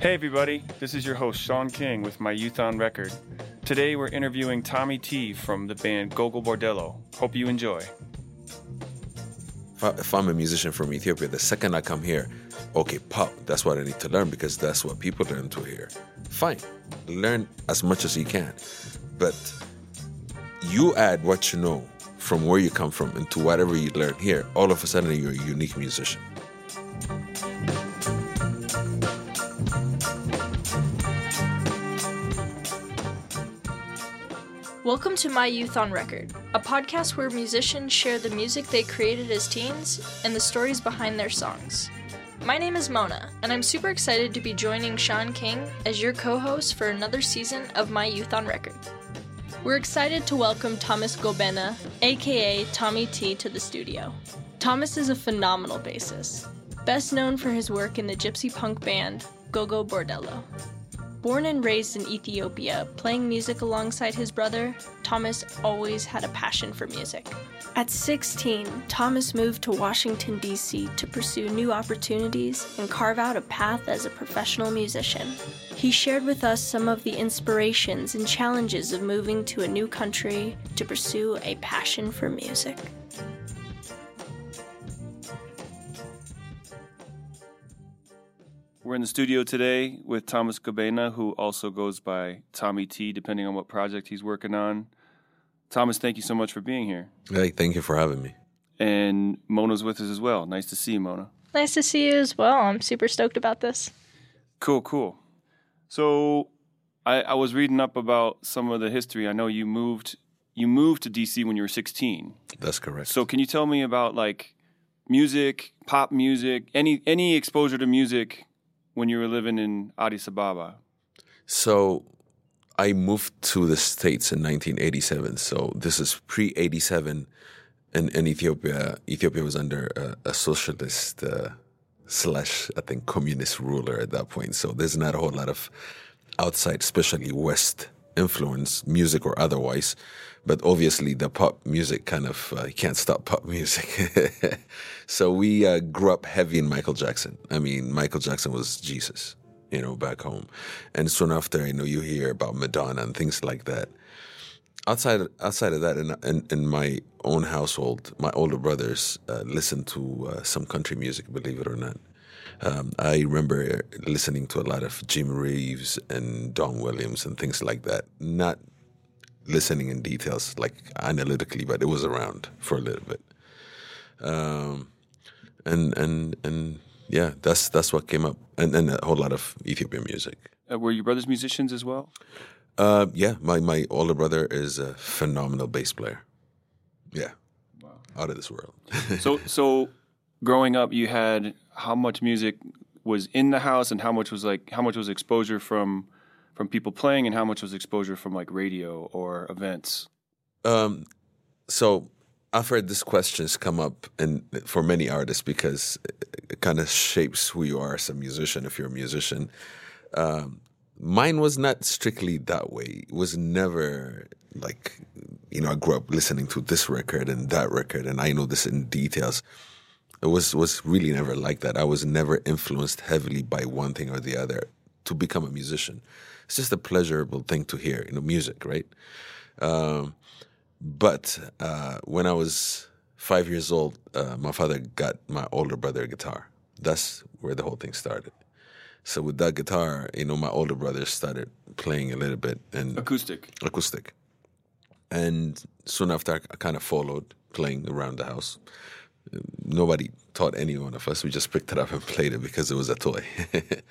Hey everybody, this is your host Sean King with my Youth on Record. Today we're interviewing Tommy T from the band Gogol Bordello. Hope you enjoy. If, I, if I'm a musician from Ethiopia, the second I come here, okay, pop, that's what I need to learn because that's what people learn to hear. Fine, learn as much as you can. But you add what you know from where you come from into whatever you learn here, all of a sudden you're a unique musician. Welcome to My Youth on Record, a podcast where musicians share the music they created as teens and the stories behind their songs. My name is Mona, and I'm super excited to be joining Sean King as your co host for another season of My Youth on Record. We're excited to welcome Thomas Gobena, aka Tommy T, to the studio. Thomas is a phenomenal bassist, best known for his work in the gypsy punk band Gogol Bordello. Born and raised in Ethiopia, playing music alongside his brother, Thomas always had a passion for music. At 16, Thomas moved to Washington, D.C. to pursue new opportunities and carve out a path as a professional musician. He shared with us some of the inspirations and challenges of moving to a new country to pursue a passion for music. We're in the studio today with Thomas Gobena, who also goes by Tommy T, depending on what project he's working on. Thomas, thank you so much for being here. Hey, thank you for having me. And Mona's with us as well. Nice to see you, Mona. Nice to see you as well. I'm super stoked about this. Cool, cool. So I, I was reading up about some of the history. I know you moved you moved to DC when you were 16. That's correct. So can you tell me about like music, pop music, any any exposure to music when you were living in Addis Ababa? So I moved to the States in 1987. So this is pre 87 in, in Ethiopia. Ethiopia was under a, a socialist uh, slash, I think, communist ruler at that point. So there's not a whole lot of outside, especially West influence, music or otherwise. But obviously, the pop music kind of, uh, you can't stop pop music. so we uh, grew up heavy in Michael Jackson. I mean, Michael Jackson was Jesus, you know, back home. And soon after, you know, you hear about Madonna and things like that. Outside, outside of that, in, in, in my own household, my older brothers uh, listened to uh, some country music, believe it or not. Um, I remember listening to a lot of Jim Reeves and Don Williams and things like that. Not listening in details, like analytically, but it was around for a little bit. Um, and and and yeah, that's that's what came up, and and a whole lot of Ethiopian music. Uh, were your brothers musicians as well? Uh, yeah, my my older brother is a phenomenal bass player. Yeah, wow. out of this world. so so, growing up, you had how much music was in the house, and how much was like how much was exposure from from people playing, and how much was exposure from like radio or events? Um, so I've heard these questions come up and for many artists because it kind of shapes who you are as a musician if you're a musician. Um, mine was not strictly that way. It was never like, you know, I grew up listening to this record and that record and I know this in details. It was was really never like that. I was never influenced heavily by one thing or the other to become a musician. It's just a pleasurable thing to hear, you know, music, right? Um, but uh, when I was five years old, uh, my father got my older brother a guitar. That's where the whole thing started. So with that guitar, you know, my older brother started playing a little bit and acoustic, acoustic, and soon after, I kind of followed, playing around the house. Nobody taught any one of us. We just picked it up and played it because it was a toy,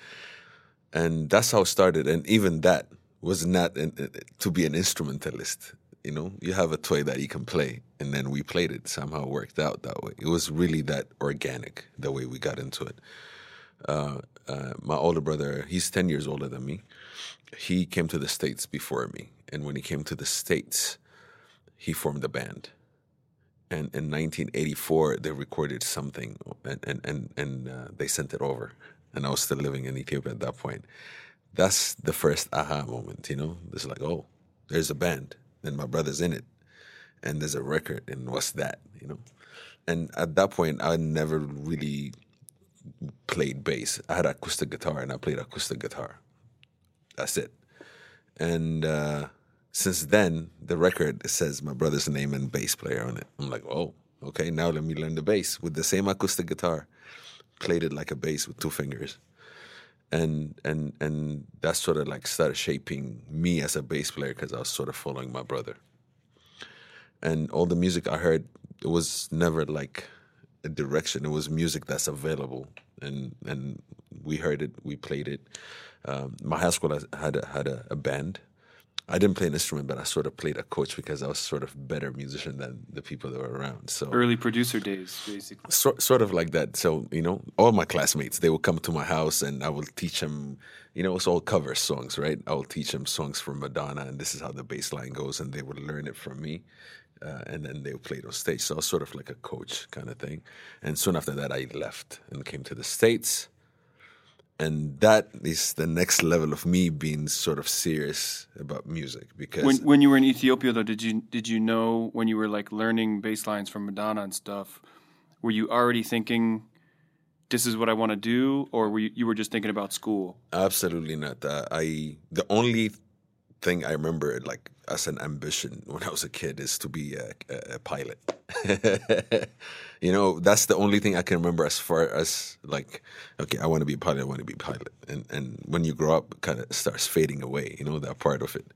and that's how it started. And even that was not an, to be an instrumentalist you know? You have a toy that you can play and then we played it. Somehow worked out that way. It was really that organic the way we got into it. Uh, uh, my older brother he's 10 years older than me. He came to the states before me. And when he came to the states he formed a band and in 1984 they recorded something and and and, and uh, they sent it over and i was still living in ethiopia at that point that's the first aha moment you know it's like oh there's a band and my brother's in it, and there's a record, and what's that, you know? and at that point, I never really played bass. I had acoustic guitar, and I played acoustic guitar. That's it. And uh, since then, the record says my brother's name and bass player on it. I'm like, oh, okay. Now let me learn the bass with the same acoustic guitar. Played it like a bass with two fingers and and and that sort of like started shaping me as a bass player because I was sort of following my brother. And all the music I heard, it was never like a direction. It was music that's available, and and we heard it, we played it. Um, my high school had a, had a, a band, I didn't play an instrument, but I sort of played a coach because I was sort of better musician than the people that were around. So early producer days, basically. So, sort of like that. So you know, all my classmates they would come to my house and I would teach them. You know, it's all cover songs, right? I will teach them songs from Madonna, and this is how the bass line goes, and they would learn it from me. Uh, and then they would play it on stage. So I was sort of like a coach kind of thing. And soon after that, I left and came to the States and that is the next level of me being sort of serious about music because when when you were in Ethiopia though did you did you know when you were like learning bass lines from Madonna and stuff were you already thinking this is what I want to do or were you, you were just thinking about school? Absolutely not. Uh, I the only thing I remember like as an ambition when I was a kid is to be a, a, pilot. you know, that's the only thing I can remember as far as like, okay, I want to be a pilot. I want to be a pilot. And and when you grow up, kind of starts fading away. You know that part of it.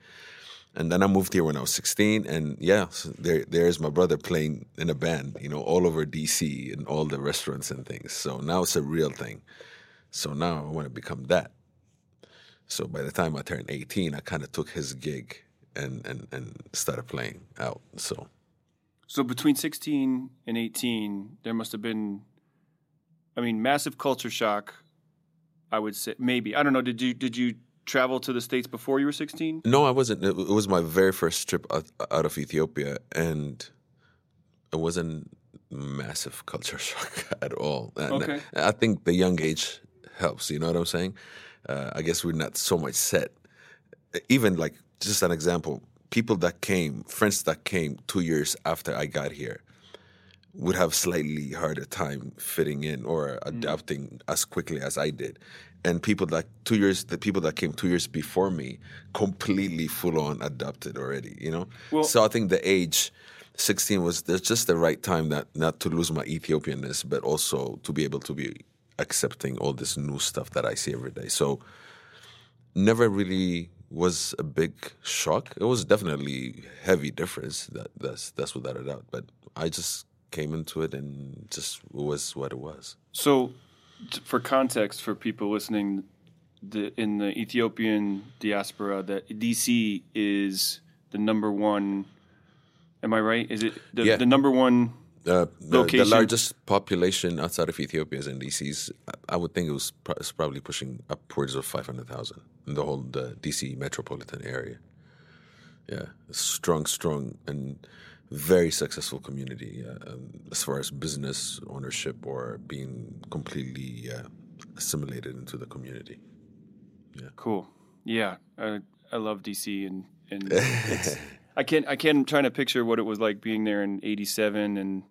And then I moved here when I was 16, and yeah, so there there's my brother playing in a band. You know, all over DC and all the restaurants and things. So now it's a real thing. So now I want to become that. So by the time I turned 18, I kind of took his gig and, and, and started playing out. So, so between 16 and 18, there must have been, I mean, massive culture shock. I would say maybe I don't know. Did you did you travel to the states before you were 16? No, I wasn't. It was my very first trip out, out of Ethiopia, and it wasn't massive culture shock at all. And okay. I think the young age helps. You know what I'm saying? Uh, I guess we're not so much set. Even like just an example, people that came, friends that came two years after I got here, would have slightly harder time fitting in or mm. adapting mm. as quickly as I did. And people that two years, the people that came two years before me, completely full on adapted already. You know, well, so I think the age. 16 was just the right time not not to lose my Ethiopianness, but also to be able to be accepting all this new stuff that I see every day. So never really was a big shock. It was definitely heavy difference. That that's that's without a doubt. But I just came into it and just was what it was. So, for context, for people listening, the in the Ethiopian diaspora, that DC is the number one. Am I right? Is it the, yeah. the number one uh, the, the, largest population outside of Ethiopia is in DC's. I would think it was pro- it's probably pushing upwards of 500,000 in the whole the DC metropolitan area. Yeah, strong, strong, and very successful community uh, um, as far as business ownership or being completely uh, assimilated into the community. Yeah, cool. Yeah, I, I love DC and and I can't I can't I'm trying to picture what it was like being there in '87 and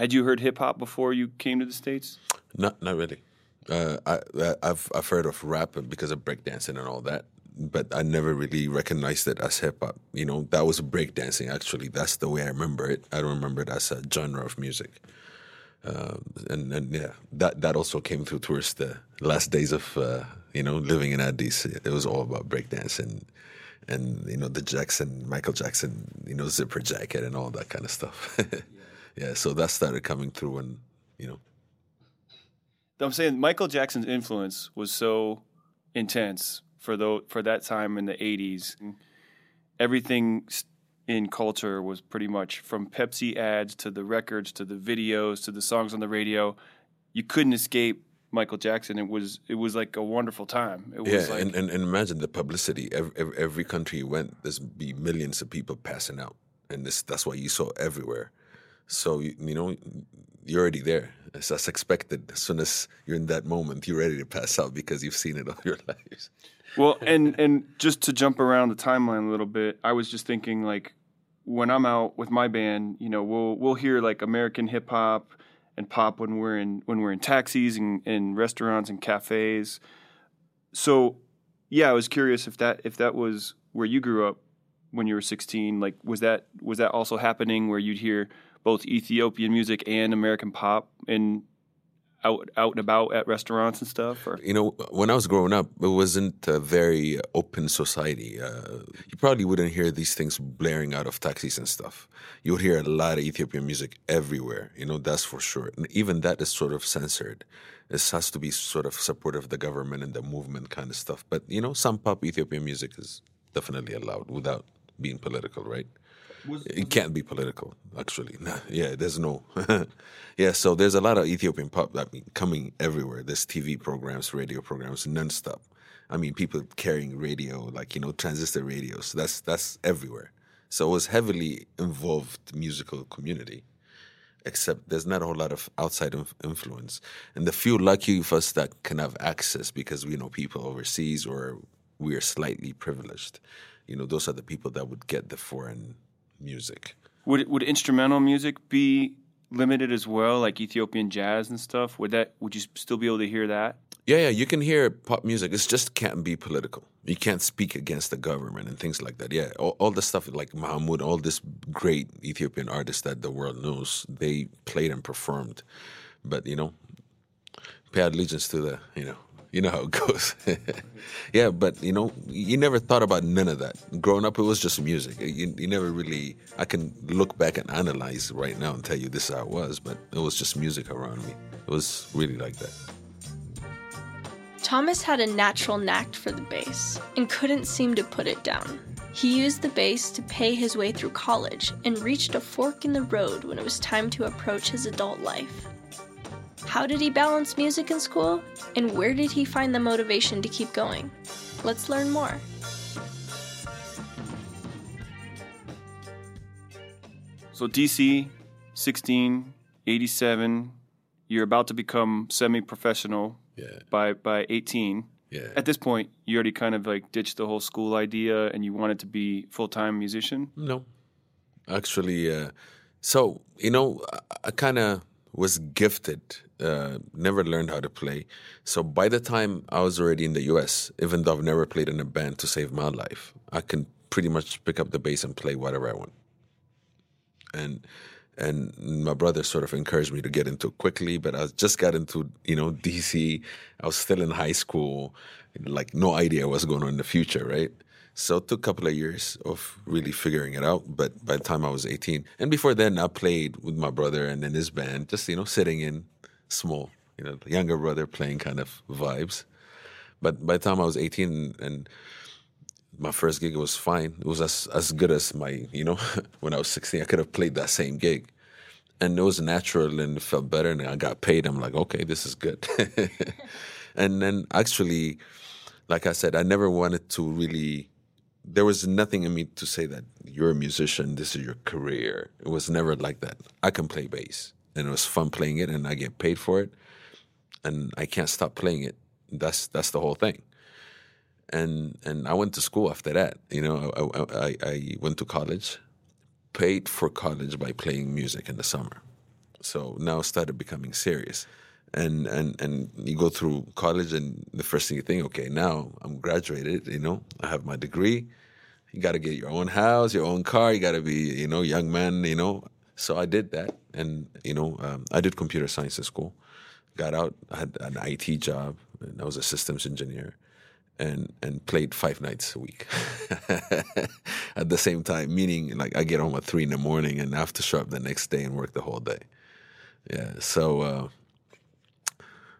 had you heard hip hop before you came to the states? Not, not really. Uh, I, have I've heard of rap because of breakdancing and all that, but I never really recognized it as hip hop. You know, that was breakdancing. Actually, that's the way I remember it. I don't remember it as a genre of music. Uh, and and yeah, that that also came through towards the last days of uh, you know living in Addis. It was all about breakdancing and you know the Jackson, Michael Jackson, you know zipper jacket and all that kind of stuff. yeah, so that started coming through, and you know. I'm saying Michael Jackson's influence was so intense for the, for that time in the '80s. Everything in culture was pretty much from Pepsi ads to the records to the videos to the songs on the radio. You couldn't escape Michael Jackson. It was it was like a wonderful time. It was yeah, like, and, and, and imagine the publicity. Every, every, country you went, there's be millions of people passing out, and this that's why you saw everywhere. So you, you know you're already there. It's as expected. As soon as you're in that moment, you're ready to pass out because you've seen it all your lives. Well, and and just to jump around the timeline a little bit, I was just thinking like when I'm out with my band, you know, we'll we'll hear like American hip hop, and pop when we're in when we're in taxis and in restaurants and cafes. So, yeah, I was curious if that if that was where you grew up when you were 16. Like, was that was that also happening where you'd hear both Ethiopian music and American pop in out out and about at restaurants and stuff? Or You know, when I was growing up, it wasn't a very open society. Uh, you probably wouldn't hear these things blaring out of taxis and stuff. You would hear a lot of Ethiopian music everywhere. You know, that's for sure. And even that is sort of censored. This has to be sort of supportive of the government and the movement kind of stuff. But you know, some pop Ethiopian music is definitely allowed without being political, right? it can't be political, actually. Yeah, there's no. yeah, so there's a lot of Ethiopian pop I mean, coming everywhere. There's TV programs, radio programs, nonstop. I mean, people carrying radio, like you know, transistor radios. That's that's everywhere. So it was heavily involved musical community. Except there's not a whole lot of outside inf- influence, and the few lucky of us that can have access because we know people overseas or we are slightly privileged. You know, those are the people that would get the foreign music. would would instrumental music be limited as well, like Ethiopian jazz and stuff? Would that would you still be able to hear that? Yeah, yeah, you can hear pop music. It just can't be political. You can't speak against the government and things like that. Yeah, all, all the stuff like Mahmoud, all this great Ethiopian artists that the world knows, they played and performed. But you know, pay allegiance to the, you know, you know how it goes. yeah, but you know, you never thought about none of that. Growing up, it was just music. You, you never really. I can look back and analyze right now and tell you this is how it was, but it was just music around me. It was really like that. Thomas had a natural knack for the bass and couldn't seem to put it down. He used the bass to pay his way through college and reached a fork in the road when it was time to approach his adult life. How did he balance music in school? And where did he find the motivation to keep going? Let's learn more. So DC, 16, 87, you're about to become semi-professional Yeah, by by 18. yeah. At this point, you already kind of like ditched the whole school idea and you wanted to be full-time musician. No, actually, uh, so you know, I, I kind of was gifted. Uh, never learned how to play. So by the time I was already in the U.S., even though I've never played in a band to save my life, I can pretty much pick up the bass and play whatever I want. And and my brother sort of encouraged me to get into it quickly, but I just got into you know DC. I was still in high school, like no idea what's going on in the future, right? So it took a couple of years of really figuring it out. But by the time I was 18, and before then, I played with my brother and then his band, just you know sitting in small, you know, younger brother playing kind of vibes. But by the time I was 18 and my first gig was fine. It was as as good as my, you know, when I was 16, I could have played that same gig. And it was natural and it felt better and I got paid. I'm like, okay, this is good. and then actually, like I said, I never wanted to really there was nothing in me to say that you're a musician, this is your career. It was never like that. I can play bass and it was fun playing it and I get paid for it and I can't stop playing it. That's that's the whole thing and and I went to school after that. You know, I, I, I went to college, paid for college by playing music in the summer. So now started becoming serious, and and and you go through college, and the first thing you think, okay, now I'm graduated. You know, I have my degree. You got to get your own house, your own car. You got to be, you know, young man. You know, so I did that, and you know, um, I did computer science in school. Got out, I had an IT job, and I was a systems engineer and and played five nights a week at the same time. Meaning, like I get home at three in the morning and I have to show up the next day and work the whole day. Yeah. So uh,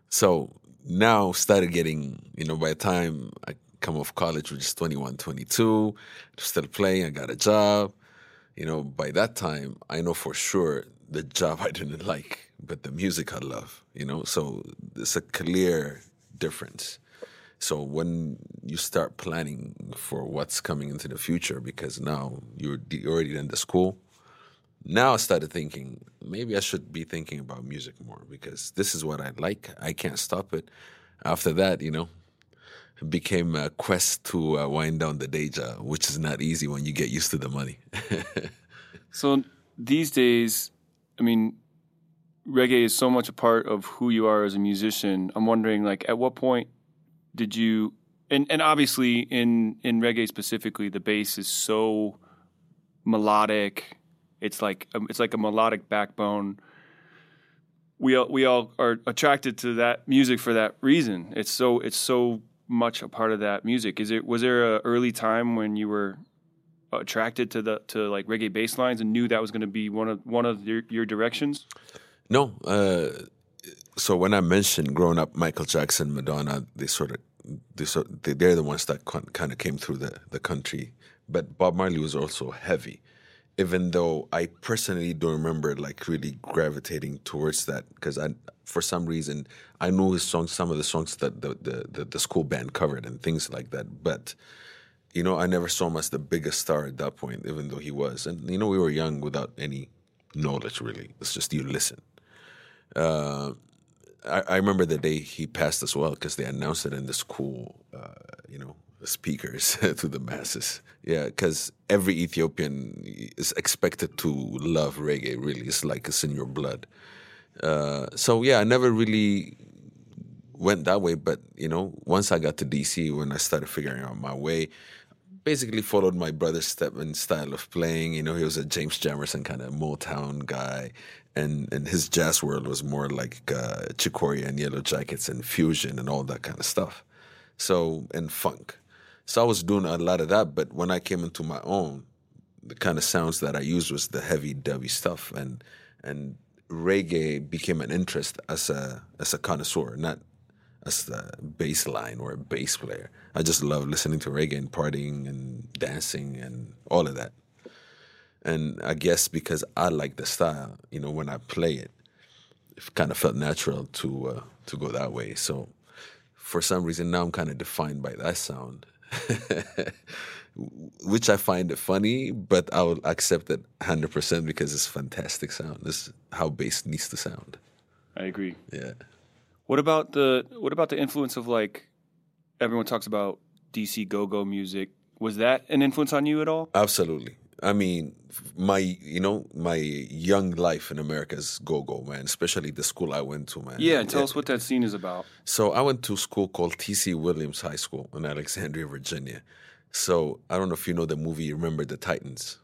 so now started getting you know by the time I come off college, which is 21, 22, still playing. I got a job. You know, by that time, I know for sure the job I didn't like, but the music I love. You know, so it's a clear difference. So when you start planning for what's coming into the future, because now you're already in the school, now I started thinking maybe I should be thinking about music more because this is what I like. I can't stop it. After that, you know, became a quest to uh, wind down the day job, which is not easy when you get used to the money. So these days, I mean, reggae is so much a part of who you are as a musician. I'm wondering, like, at what point did you? And and obviously, in in reggae specifically, the bass is so melodic. It's like um, it's like a melodic backbone. We all, we all are attracted to that music for that reason. It's so it's so much a part of that music. Is it was there a early time when you were attracted to the to like reggae bass lines and knew that was going to be one of one of your, your directions? No. Uh, so when I mentioned growing up, Michael Jackson, Madonna, they sort of they sort they're the ones that kind of came through the the country. But Bob Marley was also heavy, even though I personally don't remember like really gravitating towards that because I for some reason I knew his songs, some of the songs that the the, the, the school band covered and things like that, but you know, I never saw him as the biggest star at that point, even though he was. And, you know, we were young without any knowledge, really. It's just you listen. Uh, I, I, remember the day he passed as well because they announced it in the school, uh, you know, speakers to the masses. Yeah, because every Ethiopian is expected to love reggae, really. It's like it's in your blood. Uh, so, yeah, I never really went that way. But, you know, once I got to DC, when I started figuring out my way, basically followed my brother's step and style of playing. You know, he was a James Jamerson kind of Motown guy, and and his jazz world was more like uh, and Yellowjackets and fusion and all that kind of stuff. So and funk. So I was doing a lot of that. But when I came into my own, the kind of sounds that I used was the heavy dubby stuff, and and reggae became an interest as a as a connoisseur, not as a bass line or a bass player. I just love listening to reggae and partying and dancing and all of that. And I guess because I like the style, you know, when I play it, it kind of felt natural to uh, to go that way. So for some reason now I'm kind of defined by that sound. Which I find it funny, but I will accept it 100% because it's fantastic sound. This is how bass needs to sound. I agree. Yeah. What about the what about the influence of like everyone talks about DC go go music? Was that an influence on you at all? Absolutely. I mean, my you know my young life in America is go go man, especially the school I went to, man. Yeah, tell us what that scene is about. So I went to a school called T.C. Williams High School in Alexandria, Virginia. So I don't know if you know the movie Remember the Titans.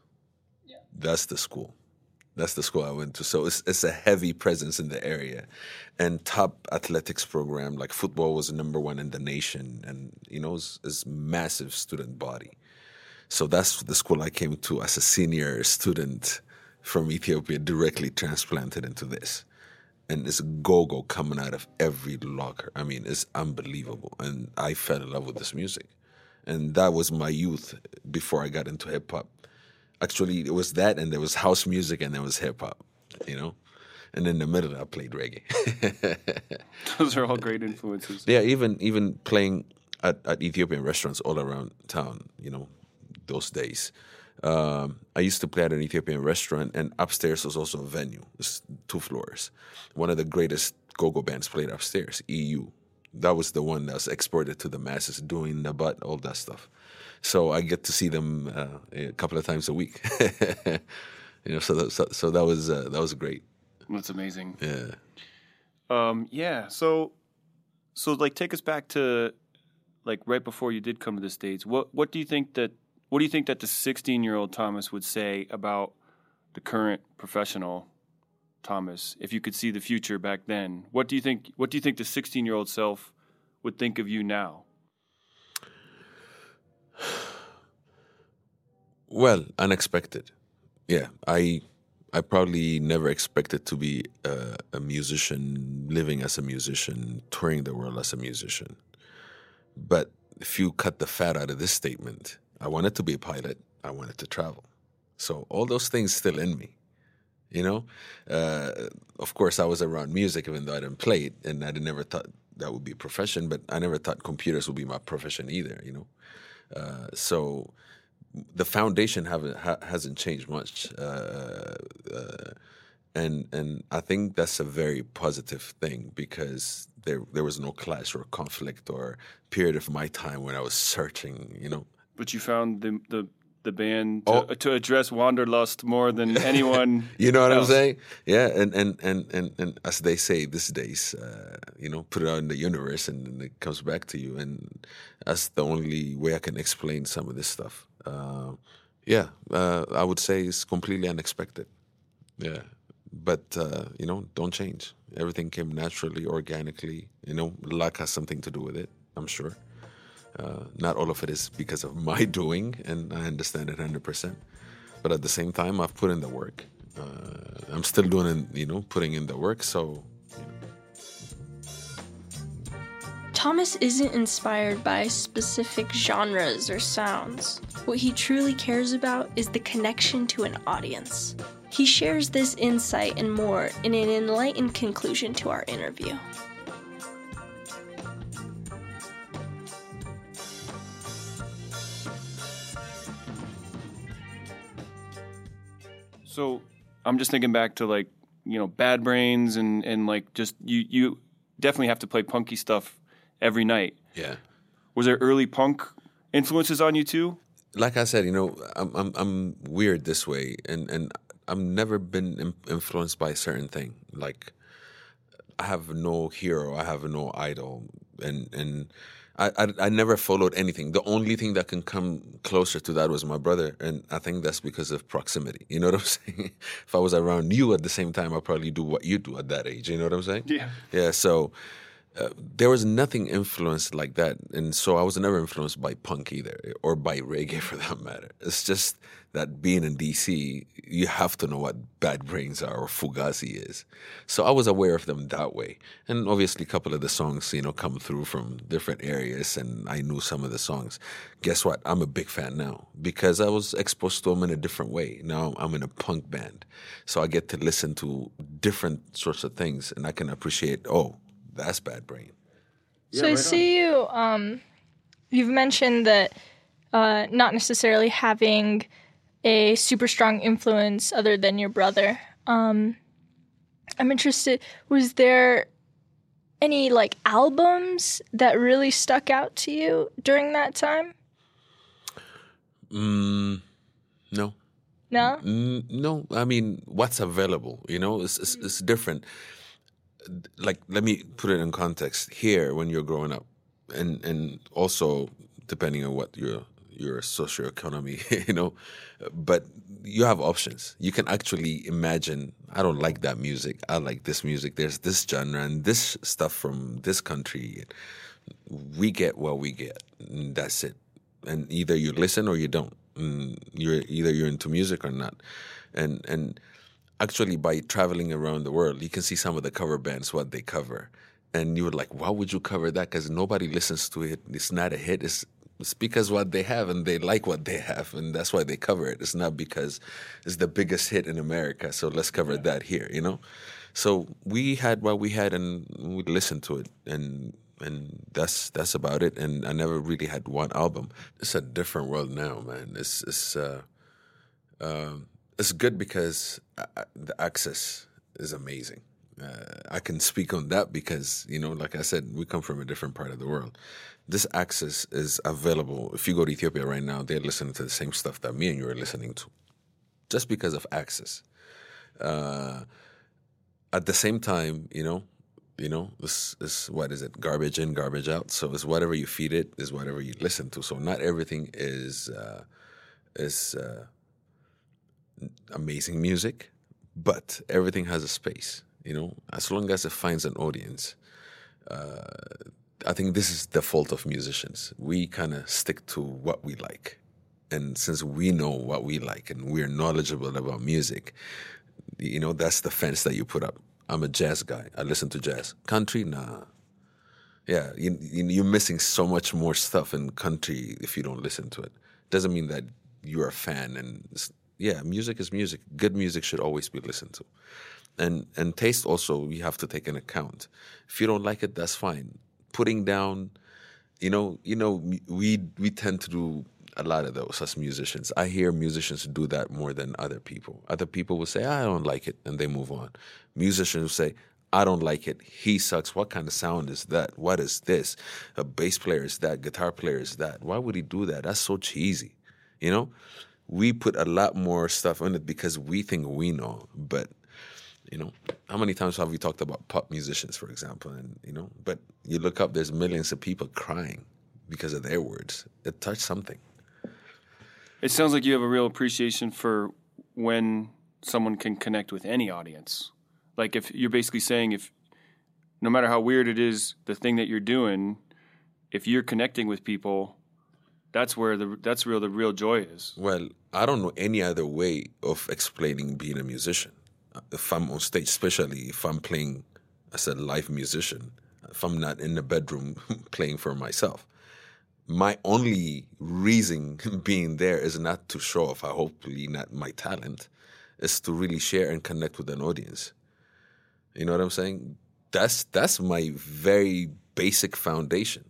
Yeah. That's the school. That's the school I went to. So it's, it's a heavy presence in the area. And top athletics program, like football was number one in the nation. And, you know, it's, it's massive student body. So that's the school I came to as a senior student from Ethiopia, directly transplanted into this. And it's go-go coming out of every locker. I mean, it's unbelievable. And I fell in love with this music. And that was my youth before I got into hip hop actually it was that and there was house music and there was hip hop, you know. And in the middle I played reggae. Those are all great influences. Yeah, even even playing at, at Ethiopian restaurants all around town, you know, those days. Um, I used to play at an Ethiopian restaurant, and upstairs was also a venue. It's two floors. One of the greatest go-go bands played upstairs, EU. That was the one that was exported to the masses, doing the butt, all that stuff. So I get to see them uh, a couple of times a week. you know, so that, so, so that was uh, that was great. That's amazing. Yeah. Um, yeah. So, so like, take us back to like right before you did come to the states. What what do you think that what do you think that the 16 year old Thomas would say about the current professional Thomas if you could see the future back then? What do you think? What do you think the 16 year old self would think of you now? Well, unexpected. Yeah, I I probably never expected to be a, a, musician, living as a musician, touring the world as a musician. But if you cut the fat out of this statement, I wanted to be a pilot. I wanted to travel. So all those things still in me. You know, uh, of course, I was around music, even though I didn't play it, and I never thought that would be a profession. But I never thought computers would be my profession either. You know, uh, so the foundation haven't ha, hasn't changed much, uh, uh, and and I think that's a very positive thing because there there was no clash or conflict or period of my time when I was searching, you know. But you found the the the band to, Oh. to address wanderlust more than anyone. You know what else. I'm saying? Yeah, and and and and, and as they say these days, uh, you know, put it out in the universe, and, and it comes back to you, and that's the only way I can explain some of this stuff. Uh, yeah, uh, I would say it's completely unexpected. Yeah, but uh, you know, don't change. Everything came naturally, organically. You know, luck has something to do with it. I'm sure. Uh, not all of it is because of my doing, and I understand it 100%. But at the same time, I've put in the work. Uh, I'm still doing, you know, putting in the work. So, Thomas isn't inspired by specific genres or sounds. What he truly cares about is the connection to an audience. He shares this insight and more in an enlightened conclusion to our interview. So I'm just thinking back to like you know Bad Brains and and like just you you definitely have to play punky stuff every night. yeah. Was there early punk influences on you too? Like I said, you know, I'm I'm, I'm weird this way, and and I've never been influenced by a certain thing. Like I have no hero, I have no idol, and and I, I I never followed anything. The only thing that can come closer to that was my brother, and I think that's because of proximity. You know what I'm saying? if I was around you at the same time, I'd probably do what you do at that age. You know what I'm saying? Yeah. Yeah. So uh, there was nothing influenced like that, and so I was never influenced by punk either, or by reggae for that matter. It's just that being in DC, you have to know what Bad Brains are or Fugazi is. So I was aware of them that way, and obviously a couple of the songs, you know, come through from different areas, and I knew some of the songs. Guess what? I'm a big fan now because I was exposed to them in a different way. Now I'm in a punk band, so I get to listen to different sorts of things, and I can appreciate. Oh, that's Bad Brain. So I see you. Um, you've mentioned that uh, not necessarily having a super strong influence other than your brother. Um, I'm interested. Was there any like albums that really stuck out to you during that time? Mm, no. No. Mm, no, I mean, what's available, you know, it's, it's, it's different. Like, let me put it in context here when you're growing up, and, and also depending on what your your socioeconomy, you know, but you have options. You can actually imagine, I don't like that music. I like this music. There's this genre and this stuff from this country. We get what we get. And that's it. And either you listen or you don't. And you're either you're into music or not. And and actually by traveling around the world, you can see some of the cover bands what they cover. And you were like, why would you cover that? Because nobody listens to it. It's not a hit. It's it's because what they have and they like what they have and that's why they cover it. It's not because it's the biggest hit in America, so let's cover that here, you know? So we had what we had and we listened to it and and that's that's about it. And I never really had one album. It's a different world now, man. It's it's uh, um, it's good because uh, the access is amazing. Uh, I can speak on that because you know, like I said, we come from a different part of the world. This access is available. If you go to Ethiopia right now, they're listening to the same stuff that me and you are listening to, just because of access. Uh, at the same time, you know, you know, this is what is it? Garbage in, garbage out. So it's whatever you feed it is whatever you listen to. So not everything is uh, is uh, amazing music, but everything has a space. You know, as long as it finds an audience. Uh, I think this is the fault of musicians. We kind of stick to what we like. And since we know what we like and we're knowledgeable about music, you know, that's the fence that you put up. I'm a jazz guy. I listen to jazz. Country, nah. Yeah, you, you, you're missing so much more stuff in country if you don't listen to it. Doesn't mean that you're a fan. And yeah, music is music. Good music should always be listened to. And and taste also we have to take in account. If you don't like it, that's fine. Putting down, you know, you know, we we tend to do a lot of those as musicians. I hear musicians do that more than other people. Other people will say, I don't like it, and they move on. Musicians will say, I don't like it. He sucks. What kind of sound is that? What is this? A bass player is that. Guitar player is that. Why would he do that? That's so cheesy. You know? we put a lot more stuff in it because we think we know. But you know, how many times have we talked about pop musicians, for example? And you know, but you look up, there's millions of people crying because of their words. It touched something. It sounds like you have a real appreciation for when someone can connect with any audience. Like if you're basically saying if no matter how weird it is, the thing that you're doing, if you're connecting with people, that's where the that's real the real joy is. Well, I don't know any other way of explaining being a musician. If I'm on stage, especially if I'm playing as a live musician, if I'm not in the bedroom playing for myself, my only reason being there is not to show off, hopefully not my talent, is to really share and connect with an audience. You know what I'm saying? That's that's my very basic foundation.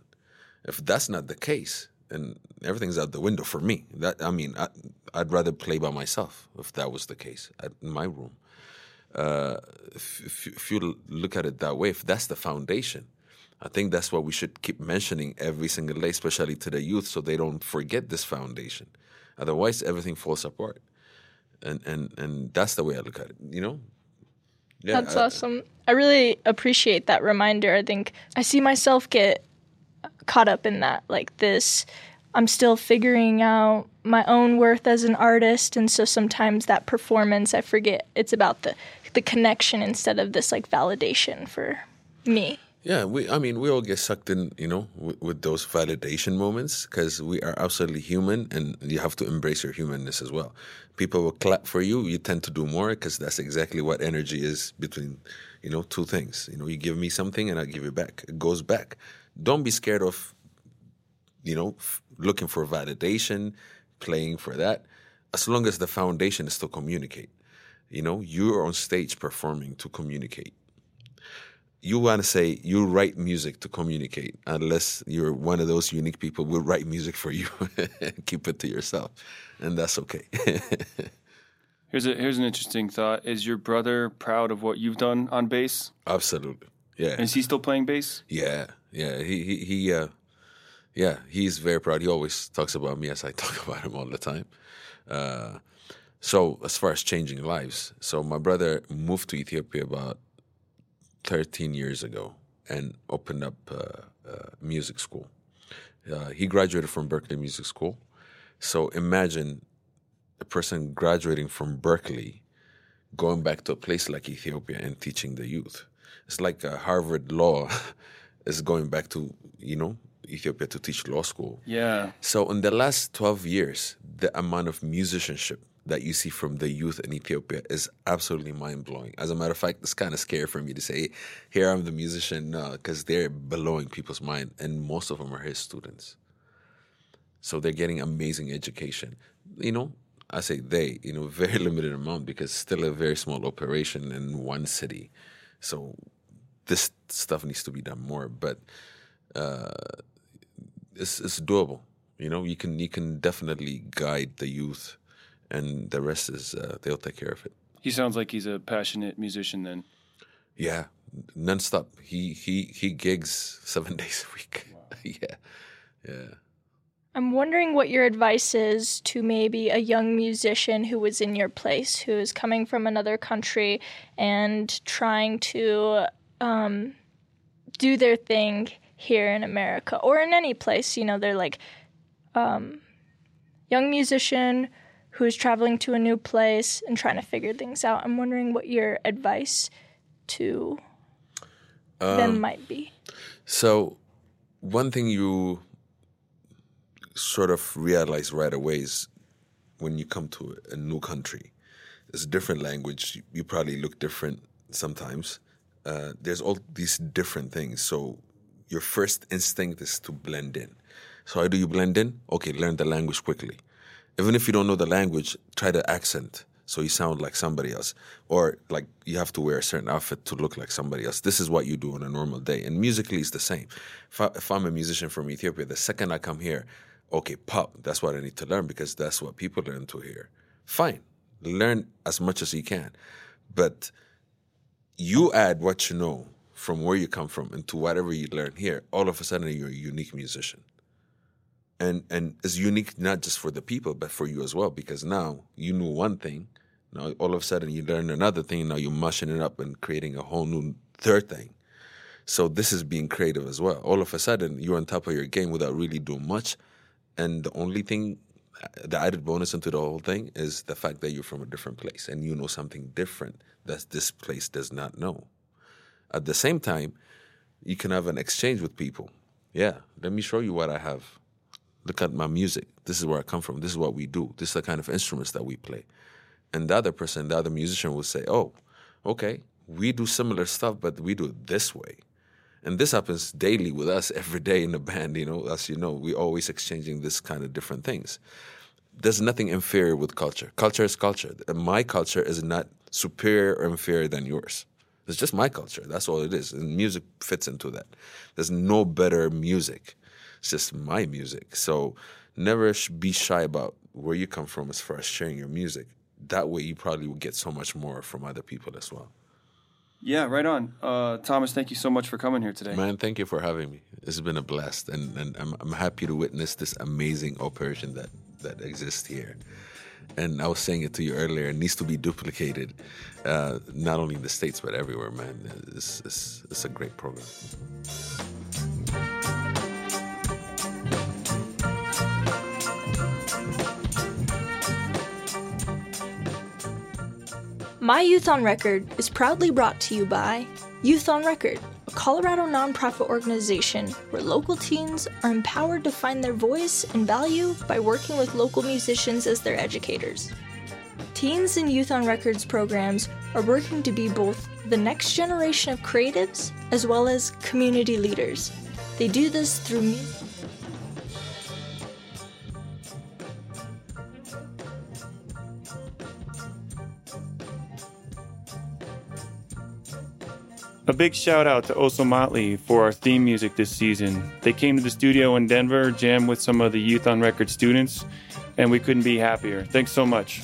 If that's not the case, then everything's out the window for me. That I mean, I, would rather play by myself if that was the case in my room. Uh, if, if, if you look at it that way, if that's the foundation, I think that's what we should keep mentioning every single day, especially to the youth, so they don't forget this foundation. Otherwise, everything falls apart. And and and that's the way I look at it. You know. Yeah, that's I, awesome. I really appreciate that reminder. I think I see myself get caught up in that, like this. I'm still figuring out my own worth as an artist, and so sometimes that performance, I forget it's about the the connection instead of this like validation for me. Yeah, we. I mean, we all get sucked in, you know, with, with those validation moments because we are absolutely human, and you have to embrace your humanness as well. People will clap for you. You tend to do more because that's exactly what energy is between, you know, two things. You know, you give me something and I give it back. It goes back. Don't be scared of, you know, f- looking for validation, playing for that. As long as the foundation is to communicate. You know, you are on stage performing to communicate. You want to say you write music to communicate unless you're one of those unique people who write music for you keep it to yourself and that's okay. Here's a here's an interesting thought. Is your brother proud of what you've done on bass? Absolutely. Yeah. And is he still playing bass? Yeah yeah. He he, he uh yeah he's very proud. He always talks about me as i talk about him all the time. Uh so as far as changing lives so my brother moved to ethiopia about 13 years ago and opened up uh, uh, music school. Uh, he graduated from Berklee Music School. So imagine a person graduating from Berklee going back to a place like Ethiopia and teaching the youth. It's like a Harvard Law is going back to, you know, Ethiopia to teach law school. Yeah. So in the last 12 years, the amount of musicianship that you see from the youth in Ethiopia is absolutely mind blowing. As a matter of fact, it's kind of scary for me to say, here I'm the musician, because they're blowing people's mind, and most of them are his students. So they're getting amazing education. You know, I say they, you know, very limited amount because still a very small operation in one city. So this stuff needs to be done more, but uh, it's, it's doable. You know, you can you can definitely guide the youth and the rest is uh, they'll take care of it. He sounds like he's a passionate musician then. Yeah, nonstop. He he he gigs seven days a week. Wow. yeah, yeah. I'm wondering what your advice is to maybe a young musician who was in your place, who is coming from another country and trying to um, do their thing here in America or in any place. You know, they're like um, young musician who is traveling to a new place and trying to figure things out. I'm wondering what your advice to um, them might be. So, one thing you sort of realize right away is when you come to a new country, it's a different language. You probably look different sometimes. Uh, there's all these different things. So, your first instinct is to blend in. So, how do you blend in? Okay, learn the language quickly even if you don't know the language, try the accent so you sound like somebody else. Or like you have to wear a certain outfit to look like somebody else. This is what you do on a normal day. And musically, it's the same. If, I, if I'm a musician from Ethiopia, the second I come here, okay, pop, that's what I need to learn because that's what people learn to hear. Fine, learn as much as you can. But you add what you know from where you come from into whatever you learn here, all of a sudden you're a unique musician. And and it's unique not just for the people but for you as well because now you knew one thing. Now all of a sudden you learn another thing. Now you're mushing it up and creating a whole new third thing. So this is being creative as well. All of a sudden you're on top of your game without really doing much. And the only thing the added bonus into the whole thing is the fact that you're from a different place and you know something different that this place does not know. At the same time you can have an exchange with people. Yeah let me show you what i have look at my music. This is where I come from. This is what we do. This is the kind of instruments that we play. And the other person, the other musician will say, oh, okay, we do similar stuff, but we do it this way. And this happens daily with us every day in the band, you know, as you know, we're always exchanging this kind of different things. There's nothing inferior with culture. Culture is culture. My culture is not superior or inferior than yours. It's just my culture. That's all it is. And music fits into that. There's no better music. It's just my music. So never be shy about where you come from as far as sharing your music. That way, you probably will get so much more from other people as well. Yeah, right on. Uh, Thomas, thank you so much for coming here today. Man, thank you for having me. It's been a blast, and, and I'm, I'm happy to witness this amazing operation that, that exists here. And I was saying it to you earlier, it needs to be duplicated, uh, not only in the States, but everywhere, man. It's, it's, it's a great program. My Youth on Record is proudly brought to you by Youth on Record, a Colorado nonprofit organization where local teens are empowered to find their voice and value by working with local musicians as their educators. Teens and Youth on Records programs are working to be both the next generation of creatives as well as community leaders. They do this through music A big shout out to Oso Motley for our theme music this season. They came to the studio in Denver, jammed with some of the Youth on Record students, and we couldn't be happier. Thanks so much.